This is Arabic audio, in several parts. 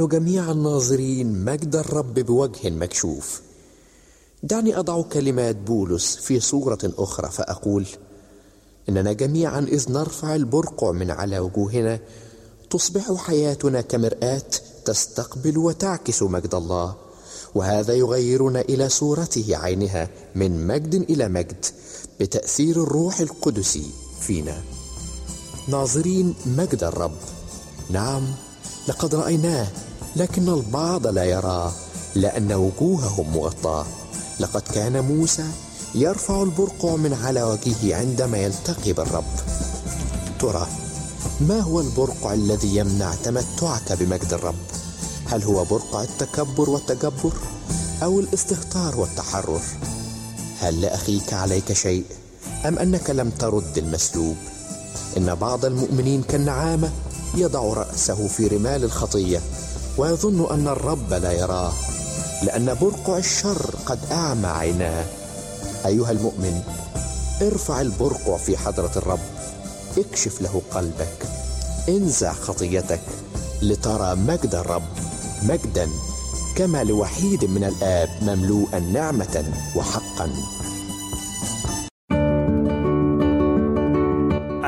ونحن جميعا ناظرين مجد الرب بوجه مكشوف. دعني أضع كلمات بولس في صورة أخرى فأقول إننا جميعا إذ نرفع البرقع من على وجوهنا تصبح حياتنا كمرآة تستقبل وتعكس مجد الله وهذا يغيرنا إلى صورته عينها من مجد إلى مجد بتأثير الروح القدس فينا. ناظرين مجد الرب. نعم لقد رأيناه لكن البعض لا يراه لأن وجوههم مغطاه لقد كان موسى يرفع البرقع من على وجهه عندما يلتقي بالرب ترى ما هو البرقع الذي يمنع تمتعك بمجد الرب؟ هل هو برقع التكبر والتجبر أو الاستهتار والتحرر؟ هل لأخيك عليك شيء أم أنك لم ترد المسلوب؟ إن بعض المؤمنين كالنعامة يضع رأسه في رمال الخطية. ويظن أن الرب لا يراه لأن برقع الشر قد أعمى عيناه. أيها المؤمن ارفع البرقع في حضرة الرب. اكشف له قلبك. انزع خطيتك لترى مجد الرب مجدا كما لوحيد من الآب مملوءا نعمة وحقا.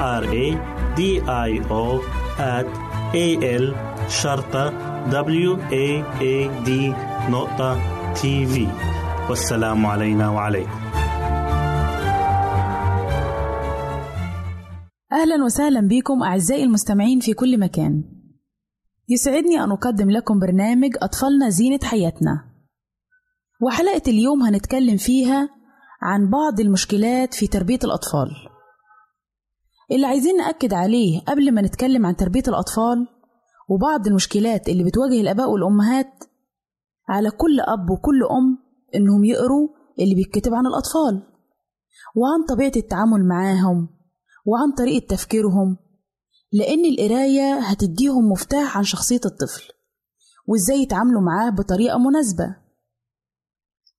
R A D I O at A L شرطة W A A D نقطة تي في والسلام علينا وعليكم. أهلا وسهلا بكم أعزائي المستمعين في كل مكان. يسعدني أن أقدم لكم برنامج أطفالنا زينة حياتنا. وحلقة اليوم هنتكلم فيها عن بعض المشكلات في تربية الأطفال. اللي عايزين نأكد عليه قبل ما نتكلم عن تربية الأطفال وبعض المشكلات اللي بتواجه الآباء والأمهات على كل أب وكل أم إنهم يقروا اللي بيتكتب عن الأطفال وعن طبيعة التعامل معاهم وعن طريقة تفكيرهم لأن القراية هتديهم مفتاح عن شخصية الطفل وإزاي يتعاملوا معاه بطريقة مناسبة.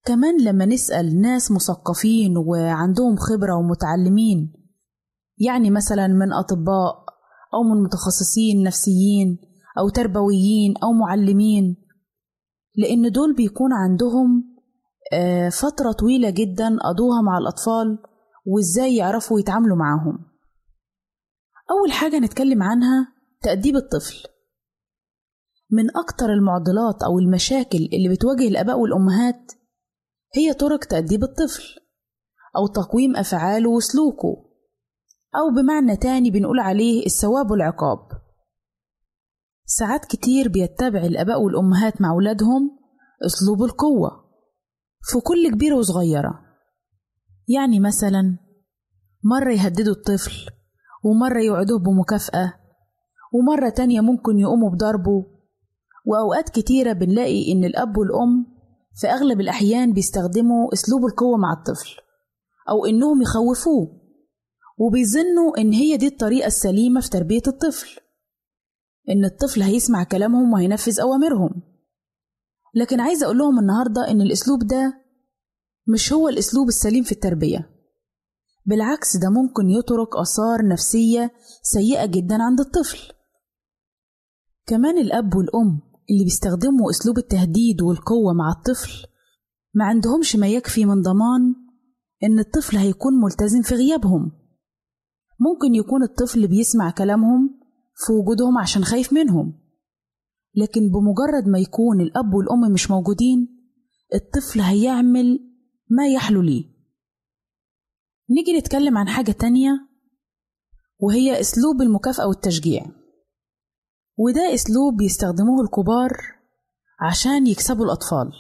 كمان لما نسأل ناس مثقفين وعندهم خبرة ومتعلمين يعني مثلا من أطباء أو من متخصصين نفسيين أو تربويين أو معلمين لأن دول بيكون عندهم فترة طويلة جدا قضوها مع الأطفال وإزاي يعرفوا يتعاملوا معاهم. أول حاجة نتكلم عنها تأديب الطفل. من أكتر المعضلات أو المشاكل اللي بتواجه الآباء والأمهات هي طرق تأديب الطفل أو تقويم أفعاله وسلوكه. أو بمعنى تاني بنقول عليه الثواب والعقاب. ساعات كتير بيتبع الآباء والأمهات مع أولادهم أسلوب القوة في كل كبيرة وصغيرة. يعني مثلا مرة يهددوا الطفل ومرة يوعدوه بمكافأة ومرة تانية ممكن يقوموا بضربه. وأوقات كتيرة بنلاقي إن الأب والأم في أغلب الأحيان بيستخدموا أسلوب القوة مع الطفل أو إنهم يخوفوه. وبيظنوا إن هي دي الطريقة السليمة في تربية الطفل إن الطفل هيسمع كلامهم وهينفذ أوامرهم. لكن عايزة أقول لهم النهاردة إن الأسلوب ده مش هو الأسلوب السليم في التربية. بالعكس ده ممكن يترك آثار نفسية سيئة جدا عند الطفل. كمان الأب والأم اللي بيستخدموا أسلوب التهديد والقوة مع الطفل ما عندهمش ما يكفي من ضمان إن الطفل هيكون ملتزم في غيابهم. ممكن يكون الطفل بيسمع كلامهم في وجودهم عشان خايف منهم. لكن بمجرد ما يكون الأب والأم مش موجودين الطفل هيعمل ما يحلو لي نيجي نتكلم عن حاجة تانية وهي أسلوب المكافأة والتشجيع. وده أسلوب بيستخدموه الكبار عشان يكسبوا الأطفال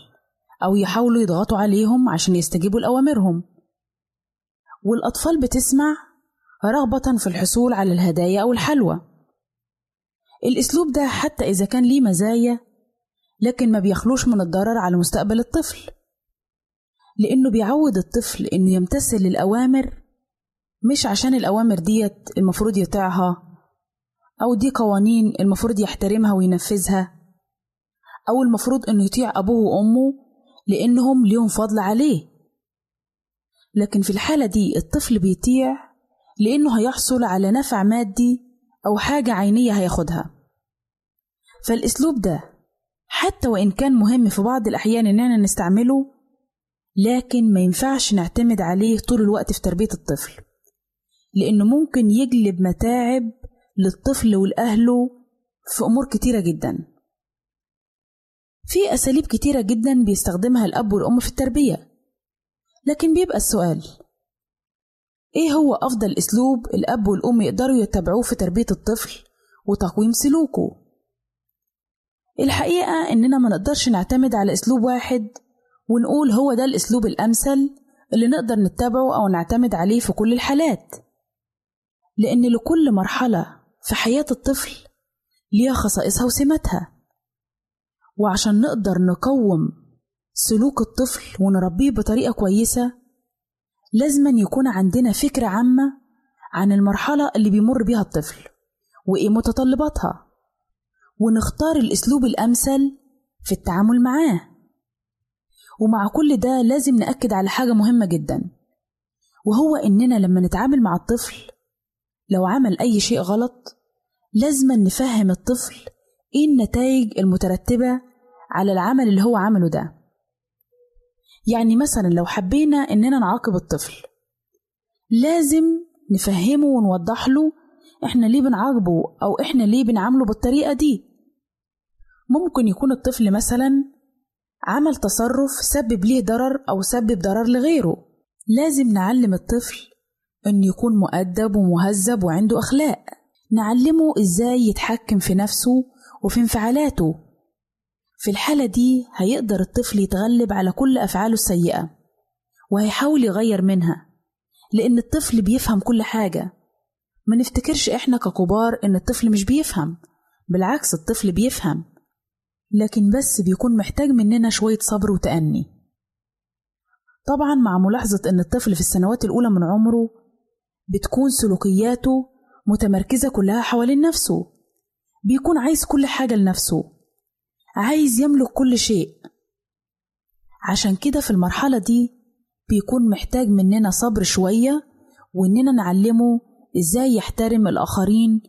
أو يحاولوا يضغطوا عليهم عشان يستجيبوا لأوامرهم. والأطفال بتسمع رغبة في الحصول على الهدايا أو الحلوى. الأسلوب ده حتى إذا كان ليه مزايا لكن ما بيخلوش من الضرر على مستقبل الطفل. لأنه بيعود الطفل إنه يمتثل للأوامر مش عشان الأوامر ديت المفروض يطيعها أو دي قوانين المفروض يحترمها وينفذها أو المفروض إنه يطيع أبوه وأمه لأنهم ليهم فضل عليه. لكن في الحالة دي الطفل بيطيع لأنه هيحصل على نفع مادي أو حاجة عينية هياخدها. فالأسلوب ده حتى وإن كان مهم في بعض الأحيان إننا نستعمله لكن ما ينفعش نعتمد عليه طول الوقت في تربية الطفل. لأنه ممكن يجلب متاعب للطفل ولأهله في أمور كتيرة جدا. في أساليب كتيرة جدا بيستخدمها الأب والأم في التربية. لكن بيبقى السؤال إيه هو أفضل أسلوب الأب والأم يقدروا يتبعوه في تربية الطفل وتقويم سلوكه؟ الحقيقة إننا ما نقدرش نعتمد على أسلوب واحد ونقول هو ده الأسلوب الأمثل اللي نقدر نتبعه أو نعتمد عليه في كل الحالات. لأن لكل مرحلة في حياة الطفل ليها خصائصها وسماتها. وعشان نقدر نقوم سلوك الطفل ونربيه بطريقة كويسة لازما يكون عندنا فكرة عامة عن المرحلة اللي بيمر بيها الطفل وإيه متطلباتها ونختار الأسلوب الأمثل في التعامل معاه. ومع كل ده لازم نأكد على حاجة مهمة جدا وهو إننا لما نتعامل مع الطفل لو عمل أي شيء غلط لازم نفهم الطفل إيه النتائج المترتبة على العمل اللي هو عمله ده. يعني مثلا لو حبينا إننا نعاقب الطفل لازم نفهمه ونوضح له إحنا ليه بنعاقبه أو إحنا ليه بنعامله بالطريقة دي. ممكن يكون الطفل مثلا عمل تصرف سبب ليه ضرر أو سبب ضرر لغيره. لازم نعلم الطفل إنه يكون مؤدب ومهذب وعنده أخلاق. نعلمه إزاي يتحكم في نفسه وفي انفعالاته. في الحالة دي هيقدر الطفل يتغلب على كل أفعاله السيئة وهيحاول يغير منها لأن الطفل بيفهم كل حاجة. ما نفتكرش إحنا ككبار إن الطفل مش بيفهم بالعكس الطفل بيفهم لكن بس بيكون محتاج مننا شوية صبر وتأني. طبعا مع ملاحظة إن الطفل في السنوات الأولى من عمره بتكون سلوكياته متمركزة كلها حوالين نفسه بيكون عايز كل حاجة لنفسه. عايز يملك كل شيء. عشان كده في المرحلة دي بيكون محتاج مننا صبر شوية وإننا نعلمه إزاي يحترم الآخرين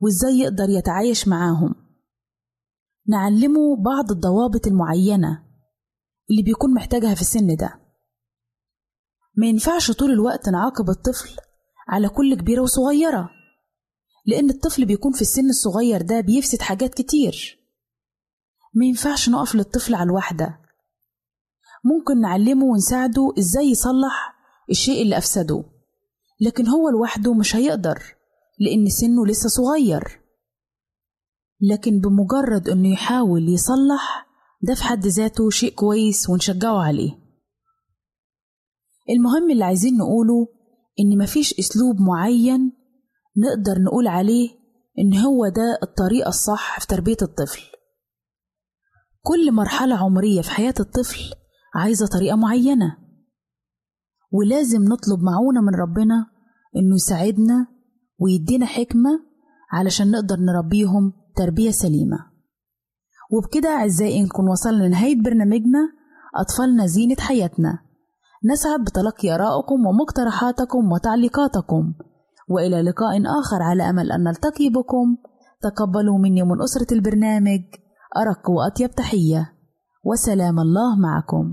وإزاي يقدر يتعايش معاهم. نعلمه بعض الضوابط المعينة اللي بيكون محتاجها في السن ده. ما ينفعش طول الوقت نعاقب الطفل على كل كبيرة وصغيرة لأن الطفل بيكون في السن الصغير ده بيفسد حاجات كتير. ما ينفعش نقف للطفل على الواحدة. ممكن نعلمه ونساعده إزاي يصلح الشيء اللي أفسده. لكن هو لوحده مش هيقدر لأن سنه لسه صغير. لكن بمجرد إنه يحاول يصلح ده في حد ذاته شيء كويس ونشجعه عليه. المهم اللي عايزين نقوله إن مفيش أسلوب معين نقدر نقول عليه إن هو ده الطريقة الصح في تربية الطفل. كل مرحلة عمرية في حياة الطفل عايزة طريقة معينة. ولازم نطلب معونة من ربنا إنه يساعدنا ويدينا حكمة علشان نقدر نربيهم تربية سليمة. وبكده أعزائي نكون وصلنا لنهاية برنامجنا أطفالنا زينة حياتنا. نسعد بتلقي آرائكم ومقترحاتكم وتعليقاتكم. وإلى لقاء آخر على أمل أن نلتقي بكم. تقبلوا مني ومن أسرة البرنامج. أرق وأطيب تحية. وسلام الله معكم.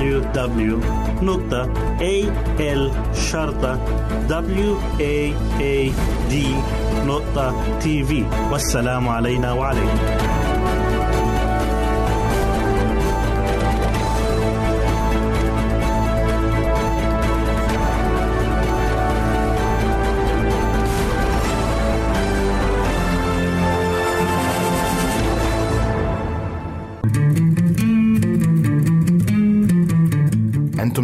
www.al-waad.tv والسلام علينا وعليكم.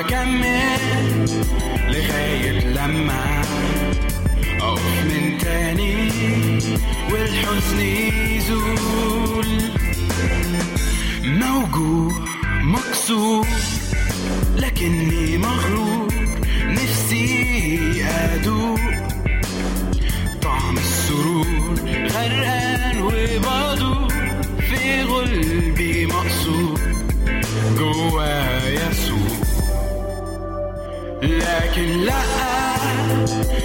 اكمل لغاية لما اقف من تاني والحزن يزول موجوع مكسور لكني مغرور نفسي أدوق طعم السرور غرقان وبدور في غلبي مقصور جوايا سوق لكن لا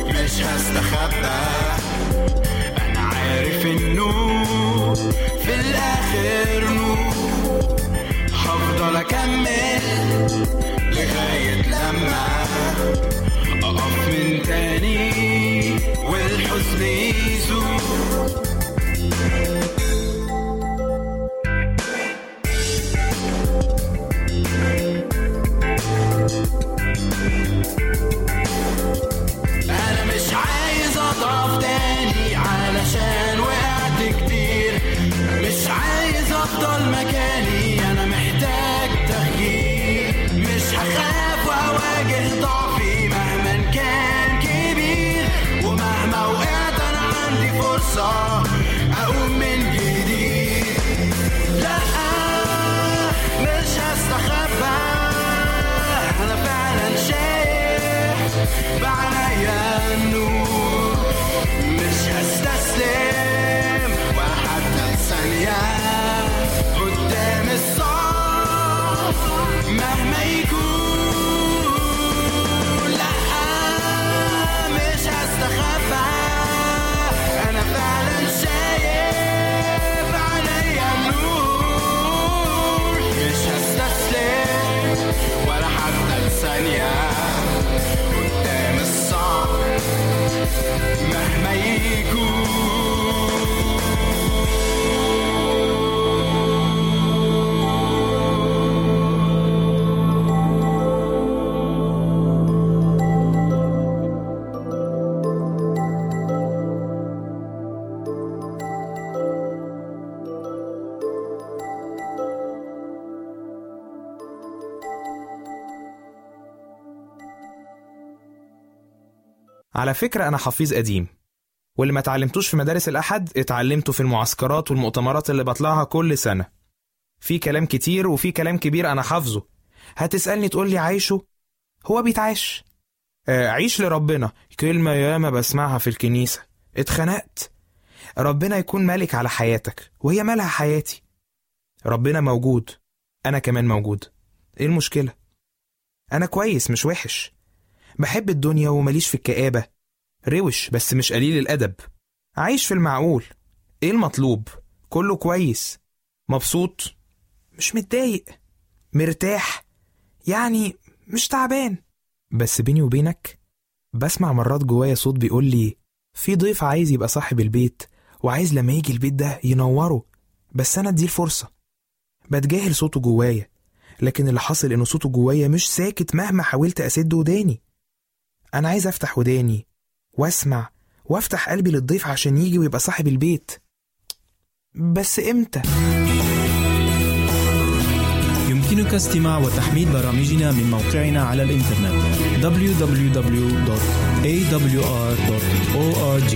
مش هستخبى؟ أنا عارف إنه في الآخر نور هفضل أكمل لغاية لما أقف من تاني والحزن يزول. أفضل مكاني أنا محتاج تغيير. مش هخاف وأواجه ضعفي مهما كان كبير. ومهما وقعت أنا عندي فرصة أقوم من جديد. لا مش هستخبى. أنا فعلا شايف بعينيا على فكرة أنا حفيظ قديم. واللي ما اتعلمتوش في مدارس الأحد اتعلمته في المعسكرات والمؤتمرات اللي بطلعها كل سنة. في كلام كتير وفي كلام كبير أنا حافظه. هتسألني تقول لي عايشه؟ هو بيتعاش آه، عيش لربنا. كلمة ياما بسمعها في الكنيسة. اتخنقت. ربنا يكون ملك على حياتك وهي مالها حياتي. ربنا موجود. أنا كمان موجود. إيه المشكلة؟ أنا كويس مش وحش. بحب الدنيا ومليش في الكآبة. روش بس مش قليل الأدب. عايش في المعقول. إيه المطلوب؟ كله كويس. مبسوط؟ مش متضايق. مرتاح. يعني مش تعبان. بس بيني وبينك بسمع مرات جوايا صوت بيقول لي في ضيف عايز يبقى صاحب البيت وعايز لما يجي البيت ده ينوره بس أنا أديه الفرصة. بتجاهل صوته جوايا لكن اللي حصل إن صوته جوايا مش ساكت مهما حاولت أسد وداني. أنا عايز أفتح وداني وأسمع وأفتح قلبي للضيف عشان يجي ويبقى صاحب البيت بس إمتى؟ يمكنك استماع وتحميل برامجنا من موقعنا على الإنترنت www.awr.org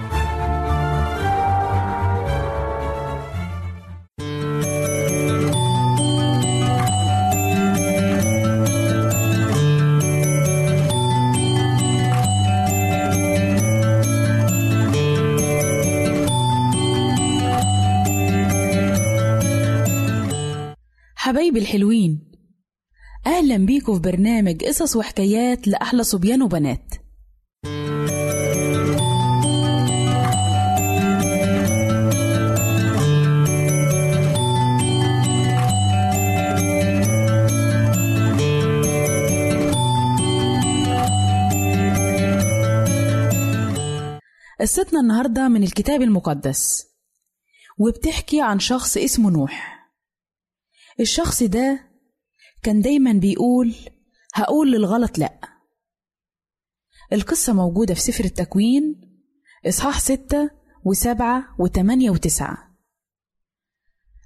حبايبي الحلوين. أهلا بيكم في برنامج قصص وحكايات لأحلى صبيان وبنات. قصتنا النهاردة من الكتاب المقدس وبتحكي عن شخص اسمه نوح. الشخص ده كان دايما بيقول هقول للغلط لأ. القصة موجودة في سفر التكوين إصحاح ستة وسبعة وتمانية وتسعة.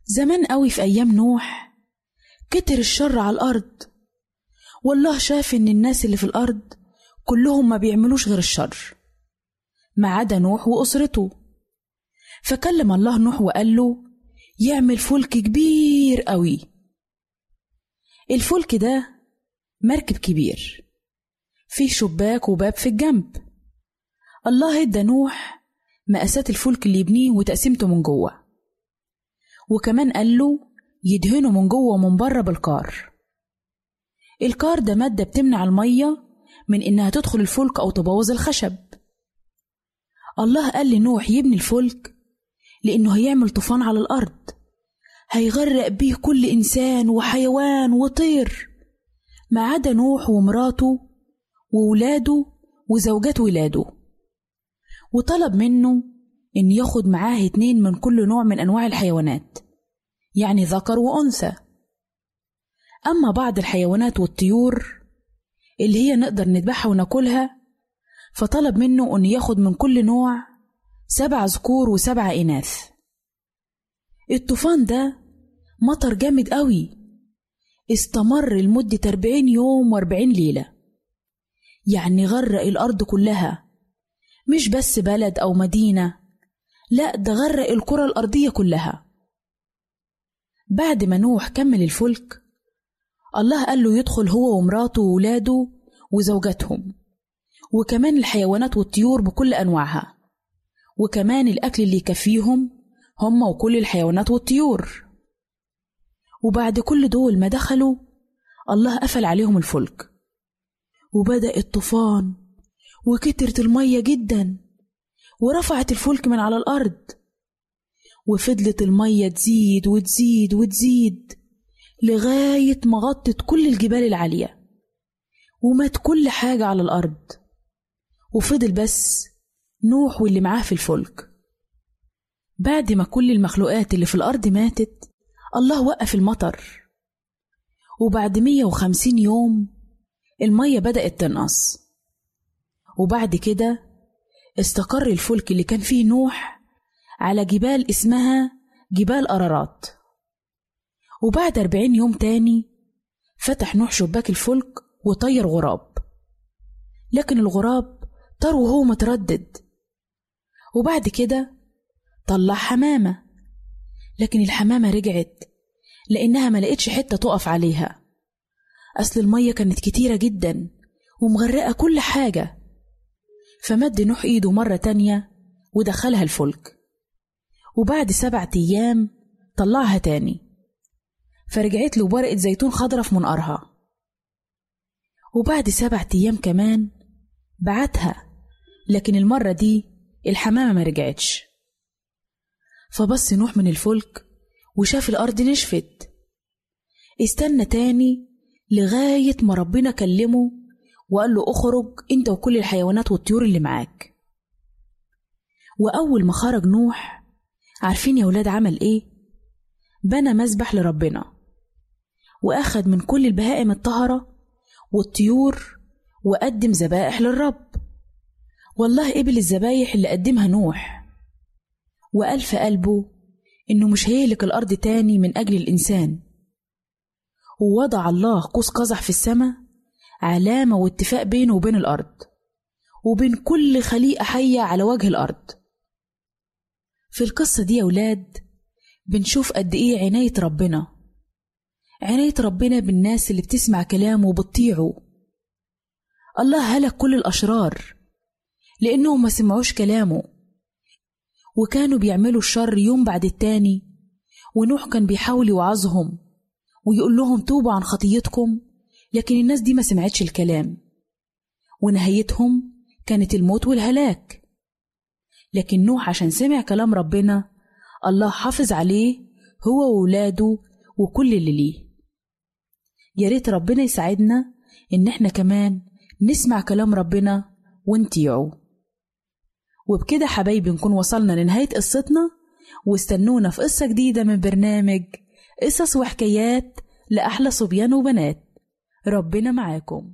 زمان قوي في أيام نوح كتر الشر على الأرض. والله شاف إن الناس اللي في الأرض كلهم ما بيعملوش غير الشر ما عدا نوح وأسرته. فكلم الله نوح وقال له يعمل فلك كبير. قوي. الفلك ده مركب كبير. فيه شباك وباب في الجنب. الله ادى نوح مقاسات الفلك اللي يبنيه وتقسيمته من جوه. وكمان قال له يدهنه من جوه ومن بره بالكار الكار ده مادة بتمنع المية من إنها تدخل الفلك أو تبوظ الخشب. الله قال لنوح يبني الفلك لأنه هيعمل طوفان على الأرض. هيغرق بيه كل إنسان وحيوان وطير. ما عدا نوح ومراته وولاده وزوجات ولاده. وطلب منه إن ياخد معاه اتنين من كل نوع من أنواع الحيوانات يعني ذكر وأنثى. أما بعض الحيوانات والطيور اللي هي نقدر نذبحها وناكلها فطلب منه إن ياخد من كل نوع سبع ذكور وسبع إناث. الطوفان ده مطر جامد قوي. استمر لمدة أربعين يوم وأربعين ليلة. يعني غرق الأرض كلها. مش بس بلد أو مدينة لا ده غرق الكرة الأرضية كلها. بعد ما نوح كمل الفلك الله قال له يدخل هو ومراته وولاده وزوجاتهم وكمان الحيوانات والطيور بكل أنواعها وكمان الأكل اللي يكفيهم هم وكل الحيوانات والطيور. وبعد كل دول ما دخلوا الله قفل عليهم الفلك. وبدأ الطوفان وكترت المية جدا ورفعت الفلك من على الأرض. وفضلت المية تزيد وتزيد وتزيد لغاية ما غطت كل الجبال العالية. ومات كل حاجة على الأرض. وفضل بس نوح واللي معاه في الفلك. بعد ما كل المخلوقات اللي في الأرض ماتت الله وقف المطر. وبعد 150 يوم المية بدأت تنقص. وبعد كده استقر الفلك اللي كان فيه نوح على جبال اسمها جبال أرارات. وبعد أربعين يوم تاني فتح نوح شباك الفلك وطير غراب. لكن الغراب طار وهو متردد. وبعد كده طلع حمامة. لكن الحمامة رجعت لأنها ما لقتش حتة تقف عليها. أصل المية كانت كتيرة جدا ومغرقة كل حاجة. فمد نوح إيده مرة تانية ودخلها الفلك. وبعد سبعة أيام طلعها تاني. فرجعت له بورقة زيتون خضرة في منقارها وبعد سبعة أيام كمان بعتها لكن المرة دي الحمامة ما رجعتش. فبص نوح من الفلك وشاف الأرض نشفت. استنى تاني لغاية ما ربنا كلمه وقال له اخرج انت وكل الحيوانات والطيور اللي معاك. وأول ما خرج نوح عارفين يا ولاد عمل إيه؟ بنى مسبح لربنا وأخد من كل البهائم الطهرة والطيور وقدم ذبائح للرب. والله قبل الذبايح اللي قدمها نوح. وقال في قلبه إنه مش هيهلك الأرض تاني من أجل الإنسان. ووضع الله قوس قزح في السماء علامة واتفاق بينه وبين الأرض وبين كل خليقة حية على وجه الأرض. في القصة دي يا ولاد بنشوف قد إيه عناية ربنا. عناية ربنا بالناس اللي بتسمع كلامه وبتطيعه. الله هلك كل الأشرار لأنهم ما سمعوش كلامه. وكانوا بيعملوا الشر يوم بعد التاني. ونوح كان بيحاول يوعظهم ويقول لهم توبوا عن خطيتكم لكن الناس دي ما سمعتش الكلام. ونهايتهم كانت الموت والهلاك. لكن نوح عشان سمع كلام ربنا الله حافظ عليه هو وولاده وكل اللي ليه. يا ريت ربنا يساعدنا إن إحنا كمان نسمع كلام ربنا ونطيعه. وبكده حبايبي نكون وصلنا لنهاية قصتنا واستنونا في قصة جديدة من برنامج قصص وحكايات لأحلى صبيان وبنات. ربنا معاكم.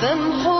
them who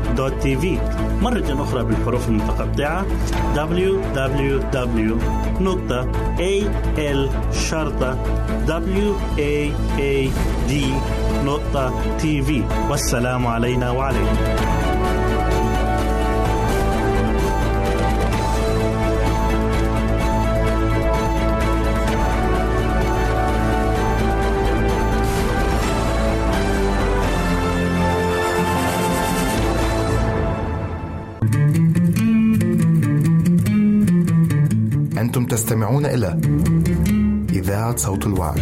waad.tv مرة أخرى بالحروف المتقطعة. waad.tv نقطة والسلام علينا وعليكم. تستمعون إلى إذاعة صوت الوعد.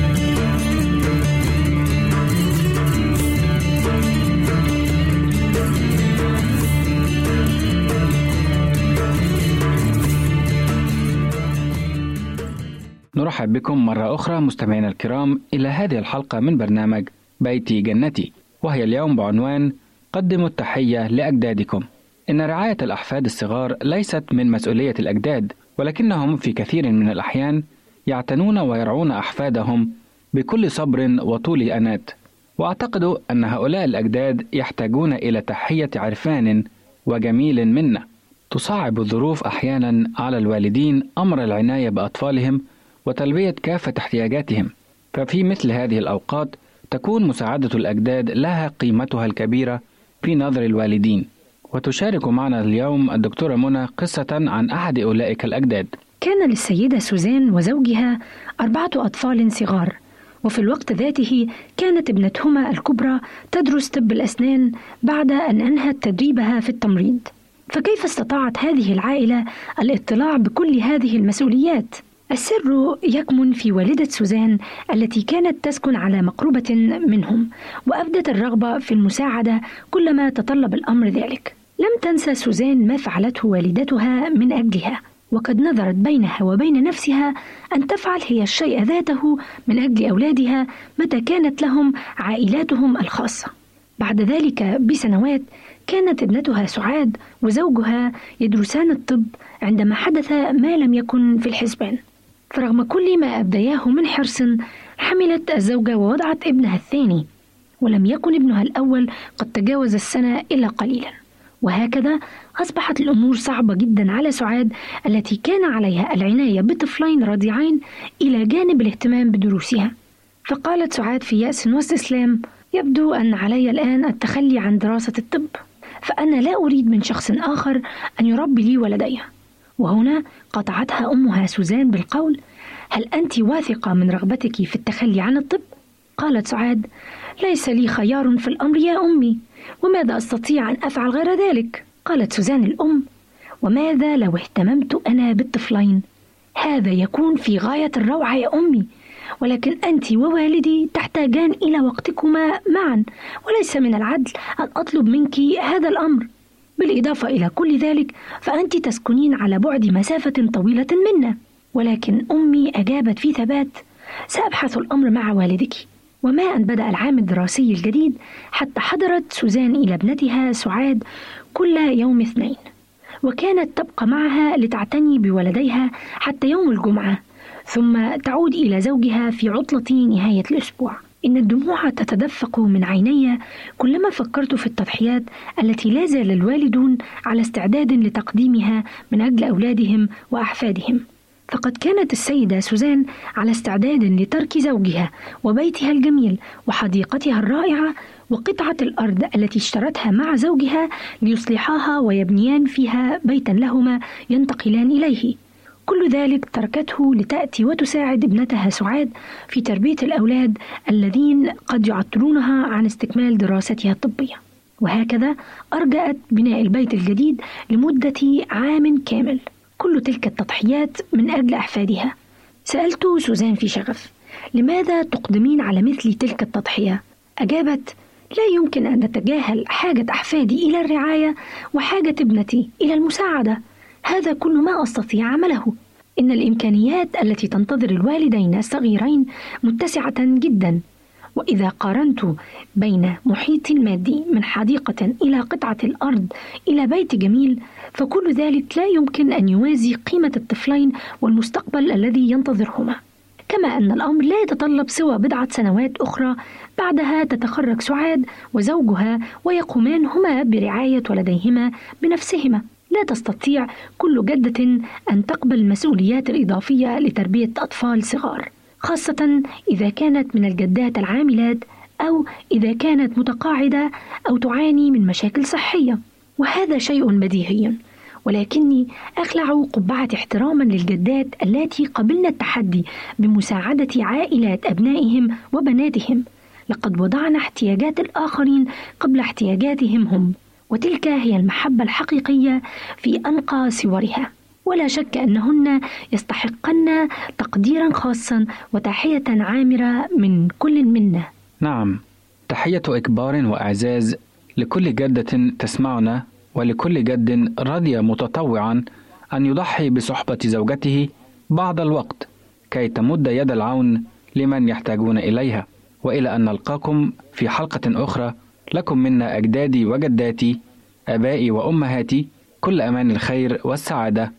نرحب بكم مرة أخرى مستمعينا الكرام إلى هذه الحلقة من برنامج بيتي جنتي وهي اليوم بعنوان قدموا التحية لأجدادكم إن رعاية الأحفاد الصغار ليست من مسؤولية الأجداد ولكنهم في كثير من الأحيان يعتنون ويرعون أحفادهم بكل صبر وطول أنات وأعتقد أن هؤلاء الأجداد يحتاجون إلى تحية عرفان وجميل منا. تصعب الظروف أحيانا على الوالدين أمر العناية بأطفالهم وتلبية كافة احتياجاتهم ففي مثل هذه الأوقات تكون مساعدة الأجداد لها قيمتها الكبيرة في نظر الوالدين. وتشارك معنا اليوم الدكتورة منى قصة عن أحد أولئك الأجداد. كان للسيدة سوزان وزوجها أربعة أطفال صغار وفي الوقت ذاته كانت ابنتهما الكبرى تدرس طب الأسنان بعد أن أنهت تدريبها في التمريض. فكيف استطاعت هذه العائلة الاطلاع بكل هذه المسؤوليات؟ السر يكمن في والدة سوزان التي كانت تسكن على مقربة منهم وأبدت الرغبة في المساعدة كلما تطلب الأمر ذلك. لم تنسى سوزان ما فعلته والدتها من أجلها وقد نظرت بينها وبين نفسها أن تفعل هي الشيء ذاته من أجل أولادها متى كانت لهم عائلاتهم الخاصة. بعد ذلك بسنوات كانت ابنتها سعاد وزوجها يدرسان الطب عندما حدث ما لم يكن في الحسبان. فرغم كل ما أبدياه من حرص حملت الزوجة ووضعت ابنها الثاني ولم يكن ابنها الأول قد تجاوز السنة إلا قليلا. وهكذا أصبحت الأمور صعبة جدا على سعاد التي كان عليها العناية بطفلين رضيعين إلى جانب الاهتمام بدروسها فقالت سعاد في يأس واستسلام يبدو أن علي الآن التخلي عن دراسة الطب فأنا لا أريد من شخص آخر أن يربي لي ولدي وهنا قطعتها أمها سوزان بالقول هل أنت واثقة من رغبتك في التخلي عن الطب؟ قالت سعاد ليس لي خيار في الأمر يا أمي. وماذا أستطيع أن أفعل غير ذلك؟ قالت سوزان الأم. وماذا لو اهتممت أنا بالطفلين؟ هذا يكون في غاية الروعة يا أمي. ولكن أنت ووالدي تحتاجان إلى وقتكما معا. وليس من العدل أن أطلب منك هذا الأمر. بالإضافة إلى كل ذلك فأنت تسكنين على بعد مسافة طويلة منا. ولكن أمي أجابت في ثبات سأبحث الأمر مع والدك. وما أن بدأ العام الدراسي الجديد حتى حضرت سوزان إلى ابنتها سعاد كل يوم اثنين وكانت تبقى معها لتعتني بولديها حتى يوم الجمعة ثم تعود إلى زوجها في عطلة نهاية الأسبوع. إن الدموع تتدفق من عيني كلما فكرت في التضحيات التي لا زال الوالدون على استعداد لتقديمها من أجل أولادهم وأحفادهم. فقد كانت السيدة سوزان على استعداد لترك زوجها وبيتها الجميل وحديقتها الرائعة وقطعة الأرض التي اشترتها مع زوجها ليصلحاها ويبنيان فيها بيتا لهما ينتقلان إليه. كل ذلك تركته لتأتي وتساعد ابنتها سعاد في تربية الأولاد الذين قد يعطلونها عن استكمال دراستها الطبية. وهكذا أرجأت بناء البيت الجديد لمدة عام كامل. كل تلك التضحيات من أجل أحفادها. سألت سوزان في شغف لماذا تقدمين على مثل تلك التضحية؟ أجابت لا يمكن أن نتجاهل حاجة أحفادي إلى الرعاية وحاجة ابنتي إلى المساعدة. هذا كل ما أستطيع عمله. إن الإمكانيات التي تنتظر الوالدين الصغيرين متسعة جدا. وإذا قارنت بين محيط مادي من حديقة إلى قطعة الأرض إلى بيت جميل فكل ذلك لا يمكن أن يوازي قيمة الطفلين والمستقبل الذي ينتظرهما. كما أن الأمر لا يتطلب سوى بضعة سنوات أخرى بعدها تتخرج سعاد وزوجها ويقومان هما برعاية ولديهما بنفسهما. لا تستطيع كل جدة أن تقبل المسؤوليات الإضافية لتربية أطفال صغار. خاصة إذا كانت من الجدات العاملات أو إذا كانت متقاعدة أو تعاني من مشاكل صحية وهذا شيء بديهي. ولكني أخلع قبعة احتراما للجدات اللاتي قبلن التحدي بمساعدة عائلات أبنائهم وبناتهم. لقد وضعن احتياجات الآخرين قبل احتياجاتهم هم وتلك هي المحبة الحقيقية في أنقى صورها. ولا شك أنهن يستحقن تقديرا خاصا وتحية عامرة من كل منا. نعم. تحية إكبار وإعزاز لكل جدة تسمعنا ولكل جد رضي متطوعا أن يضحي بصحبة زوجته بعض الوقت كي تمد يد العون لمن يحتاجون إليها. وإلى أن نلقاكم في حلقة أخرى لكم منا أجدادي وجداتي آبائي وأمهاتي كل أمان الخير والسعادة.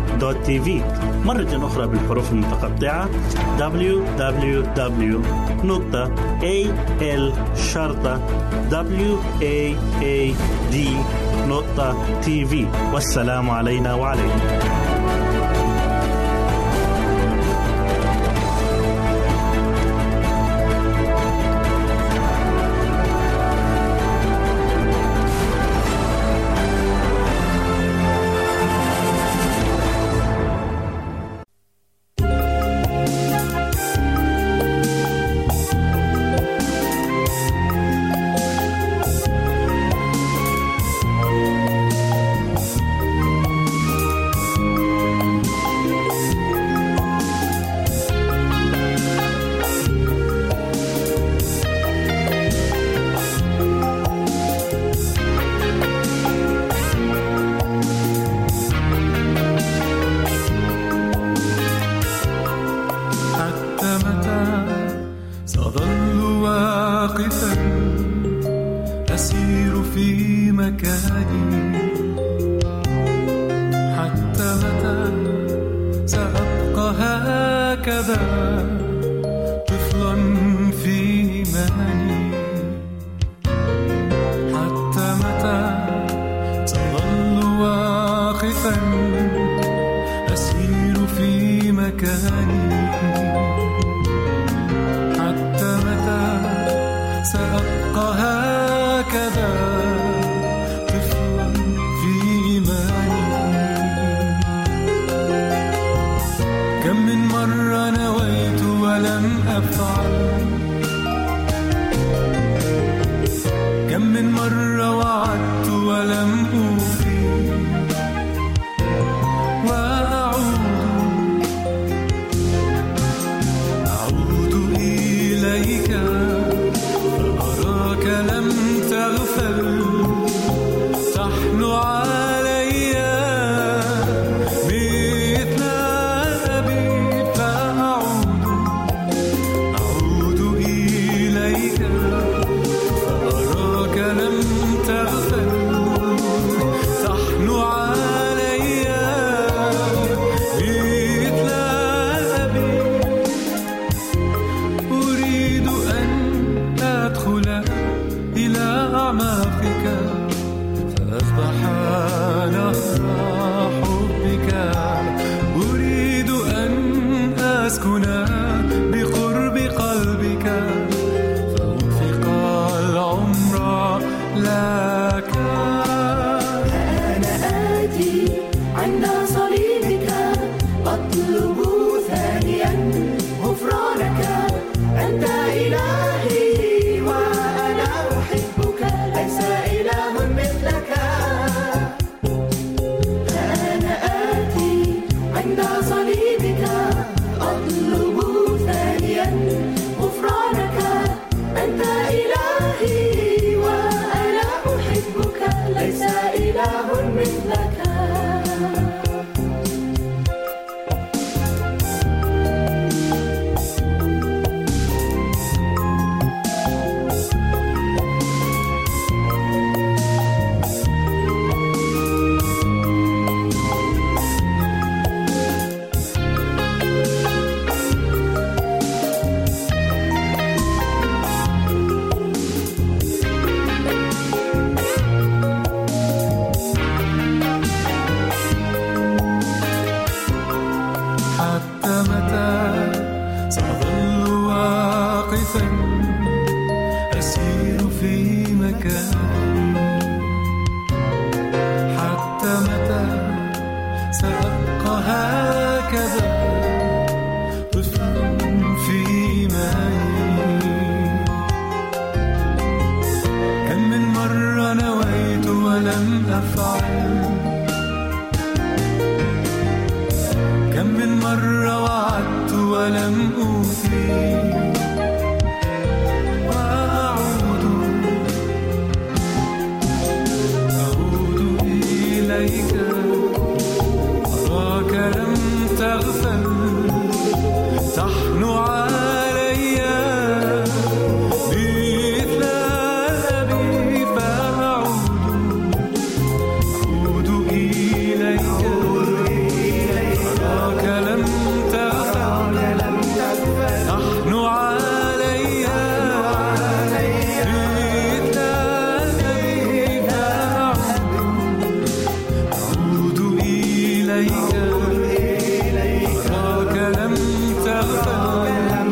www.al-waad.tv مرة أخرى بالحروف المتقطعة. www.al-waad.tv والسلام علينا وعليكم. سأبقى هكذا. like a. personne,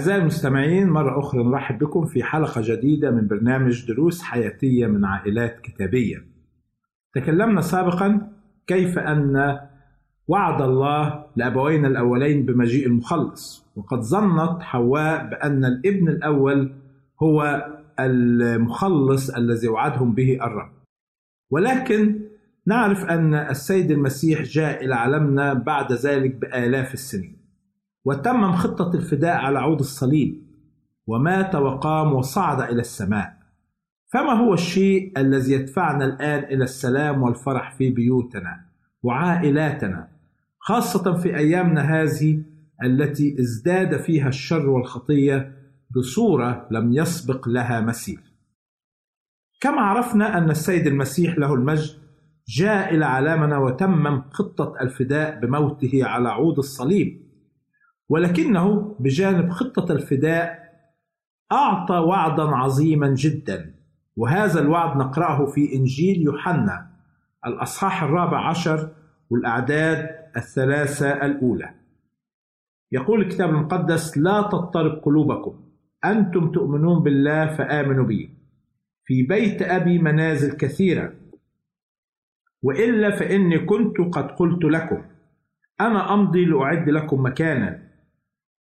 أعزائي المستمعين مرة أخرى نرحب بكم في حلقة جديدة من برنامج دروس حياتية من عائلات كتابية. تكلمنا سابقا كيف أن وعد الله لأبوينا الأولين بمجيء المخلص، وقد ظنت حواء بأن الابن الأول هو المخلص الذي وعدهم به الرب. ولكن نعرف أن السيد المسيح جاء إلى عالمنا بعد ذلك بآلاف السنين. وتمم خطة الفداء على عود الصليب ومات وقام وصعد إلى السماء. فما هو الشيء الذي يدفعنا الآن إلى السلام والفرح في بيوتنا وعائلاتنا خاصة في أيامنا هذه التي ازداد فيها الشر والخطية بصورة لم يسبق لها مثيل. كما عرفنا أن السيد المسيح له المجد جاء إلى عالمنا وتمم خطة الفداء بموته على عود الصليب. ولكنه بجانب خطة الفداء أعطى وعدا عظيما جدا وهذا الوعد نقرأه في إنجيل يوحنا الأصحاح الرابع عشر والأعداد الثلاثة الأولى. يقول الكتاب المقدس لا تضطرب قلوبكم أنتم تؤمنون بالله فآمنوا بي في بيت أبي منازل كثيرة. وإلا فإني كنت قد قلت لكم أنا أمضي لأعد لكم مكانا.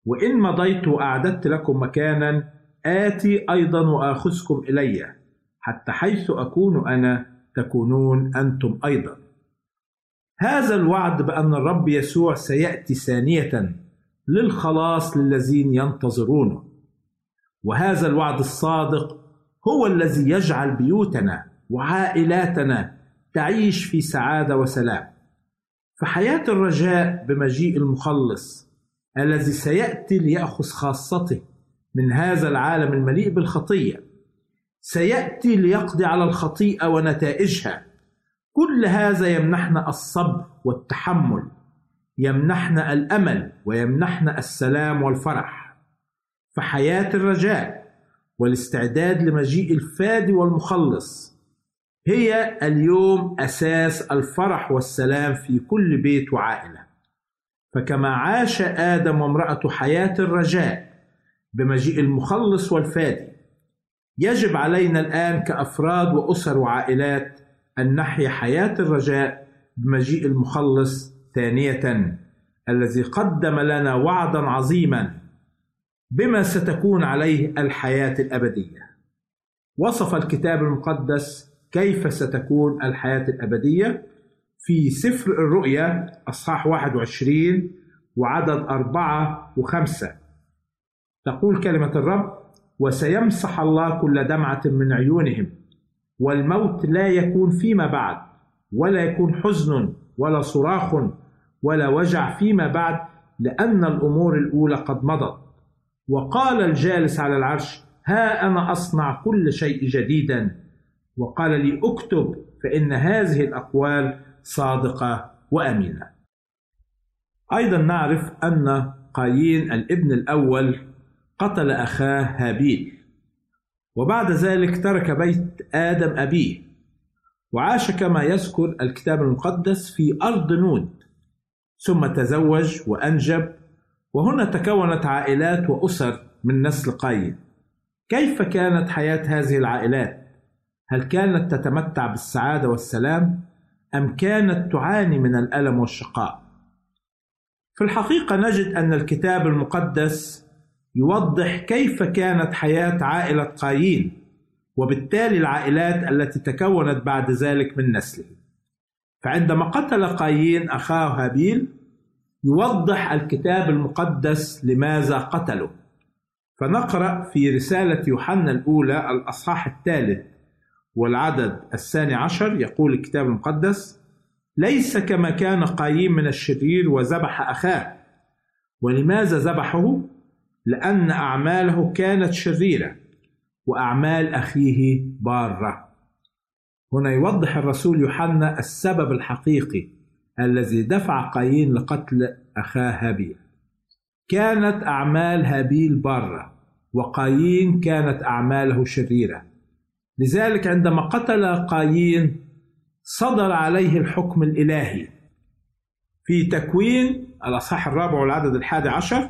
وإن مضيت وأعددت لكم مكانا آتي أيضا وآخذكم إلي حتى حيث أكون أنا تكونون أنتم أيضا. هذا الوعد بأن الرب يسوع سيأتي ثانية للخلاص للذين ينتظرونه. وهذا الوعد الصادق هو الذي يجعل بيوتنا وعائلاتنا تعيش في سعادة وسلام. فحياة الرجاء بمجيء المخلص الذي سيأتي ليأخذ خاصته من هذا العالم المليء بالخطية. سيأتي ليقضي على الخطيئة ونتائجها. كل هذا يمنحنا الصبر والتحمل يمنحنا الأمل ويمنحنا السلام والفرح. فحياة الرجاء والاستعداد لمجيء الفادي والمخلص هي اليوم أساس الفرح والسلام في كل بيت وعائلة. فكما عاش آدم وامراته حياة الرجاء بمجيء المخلص والفادي يجب علينا الآن كأفراد وأسر وعائلات أن نحيا حياة الرجاء بمجيء المخلص ثانية الذي قدم لنا وعدا عظيما بما ستكون عليه الحياة الأبدية. وصف الكتاب المقدس كيف ستكون الحياة الأبدية. في سفر الرؤيا اصحاح 21 وعدد أربعة وخمسة. تقول كلمة الرب وسيمسح الله كل دمعة من عيونهم والموت لا يكون فيما بعد ولا يكون حزن ولا صراخ ولا وجع فيما بعد لأن الأمور الأولى قد مضت. وقال الجالس على العرش ها أنا أصنع كل شيء جديدا. وقال لي اكتب فإن هذه الأقوال صادقة وأمينة. أيضا نعرف أن قايين الابن الأول قتل أخاه هابيل وبعد ذلك ترك بيت آدم أبيه وعاش كما يذكر الكتاب المقدس في أرض نود ثم تزوج وأنجب وهنا تكونت عائلات وأسر من نسل قايين. كيف كانت حياة هذه العائلات؟ هل كانت تتمتع بالسعادة والسلام؟ أم كانت تعاني من الألم والشقاء؟ في الحقيقة نجد أن الكتاب المقدس يوضح كيف كانت حياة عائلة قايين وبالتالي العائلات التي تكونت بعد ذلك من نسله فعندما قتل قايين أخاه هابيل يوضح الكتاب المقدس لماذا قتله فنقرأ في رسالة يوحنا الأولى الأصحاح الثالث والعدد الثاني عشر يقول الكتاب المقدس ليس كما كان قايين من الشرير وذبح أخاه. ولماذا ذبحه؟ لأن أعماله كانت شريرة وأعمال أخيه بارة. هنا يوضح الرسول يوحنا السبب الحقيقي الذي دفع قايين لقتل أخاه هابيل. كانت أعمال هابيل بارة وقايين كانت أعماله شريرة. لذلك عندما قتل قايين صدر عليه الحكم الإلهي. في تكوين الأصحاح الرابع والعدد الحادي عشر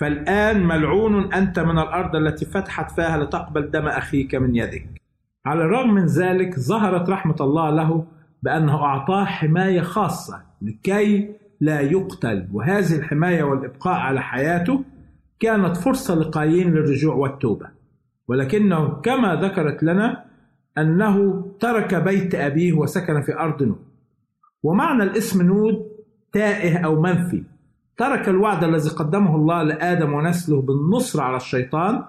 فالآن ملعون أنت من الأرض التي فتحت فاها لتقبل دم أخيك من يدك. على الرغم من ذلك ظهرت رحمة الله له بأنه أعطاه حماية خاصة لكي لا يقتل. وهذه الحماية والإبقاء على حياته كانت فرصة لقايين للرجوع والتوبة. ولكنه كما ذكرت لنا أنه ترك بيت أبيه وسكن في أرض نود ومعنى الاسم نود تائه أو منفي. ترك الوعد الذي قدمه الله لآدم ونسله بالنصر على الشيطان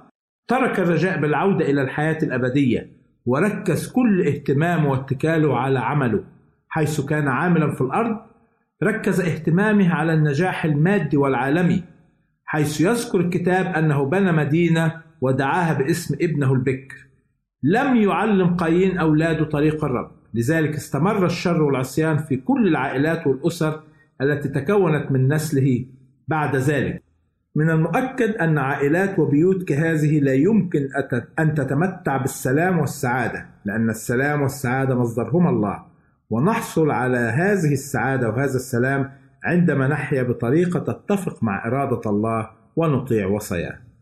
ترك الرجاء بالعودة إلى الحياة الأبدية وركز كل اهتمامه واتكاله على عمله حيث كان عاملا في الأرض. ركز اهتمامه على النجاح المادي والعالمي حيث يذكر الكتاب أنه بنى مدينة ودعاها باسم ابنه البكر لم يعلم قايين أولاده طريق الرب. لذلك استمر الشر والعصيان في كل العائلات والأسر التي تكونت من نسله بعد ذلك. من المؤكد أن عائلات وبيوت كهذه لا يمكن أن تتمتع بالسلام والسعادة لأن السلام والسعادة مصدرهما الله. ونحصل على هذه السعادة وهذا السلام عندما نحيا بطريقة تتفق مع إرادة الله ونطيع وصاياه.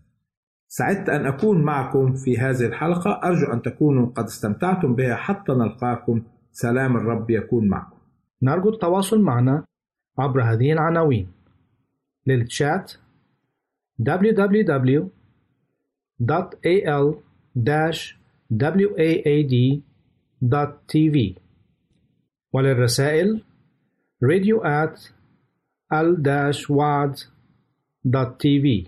سعدت أن أكون معكم في هذه الحلقة. أرجو أن تكونوا قد استمتعتم بها حتى نلقاكم. سلام الرب يكون معكم. نرجو التواصل معنا عبر هذه العناوين. للتشات www.al-waad.tv وللرسائل radio at al-waad.tv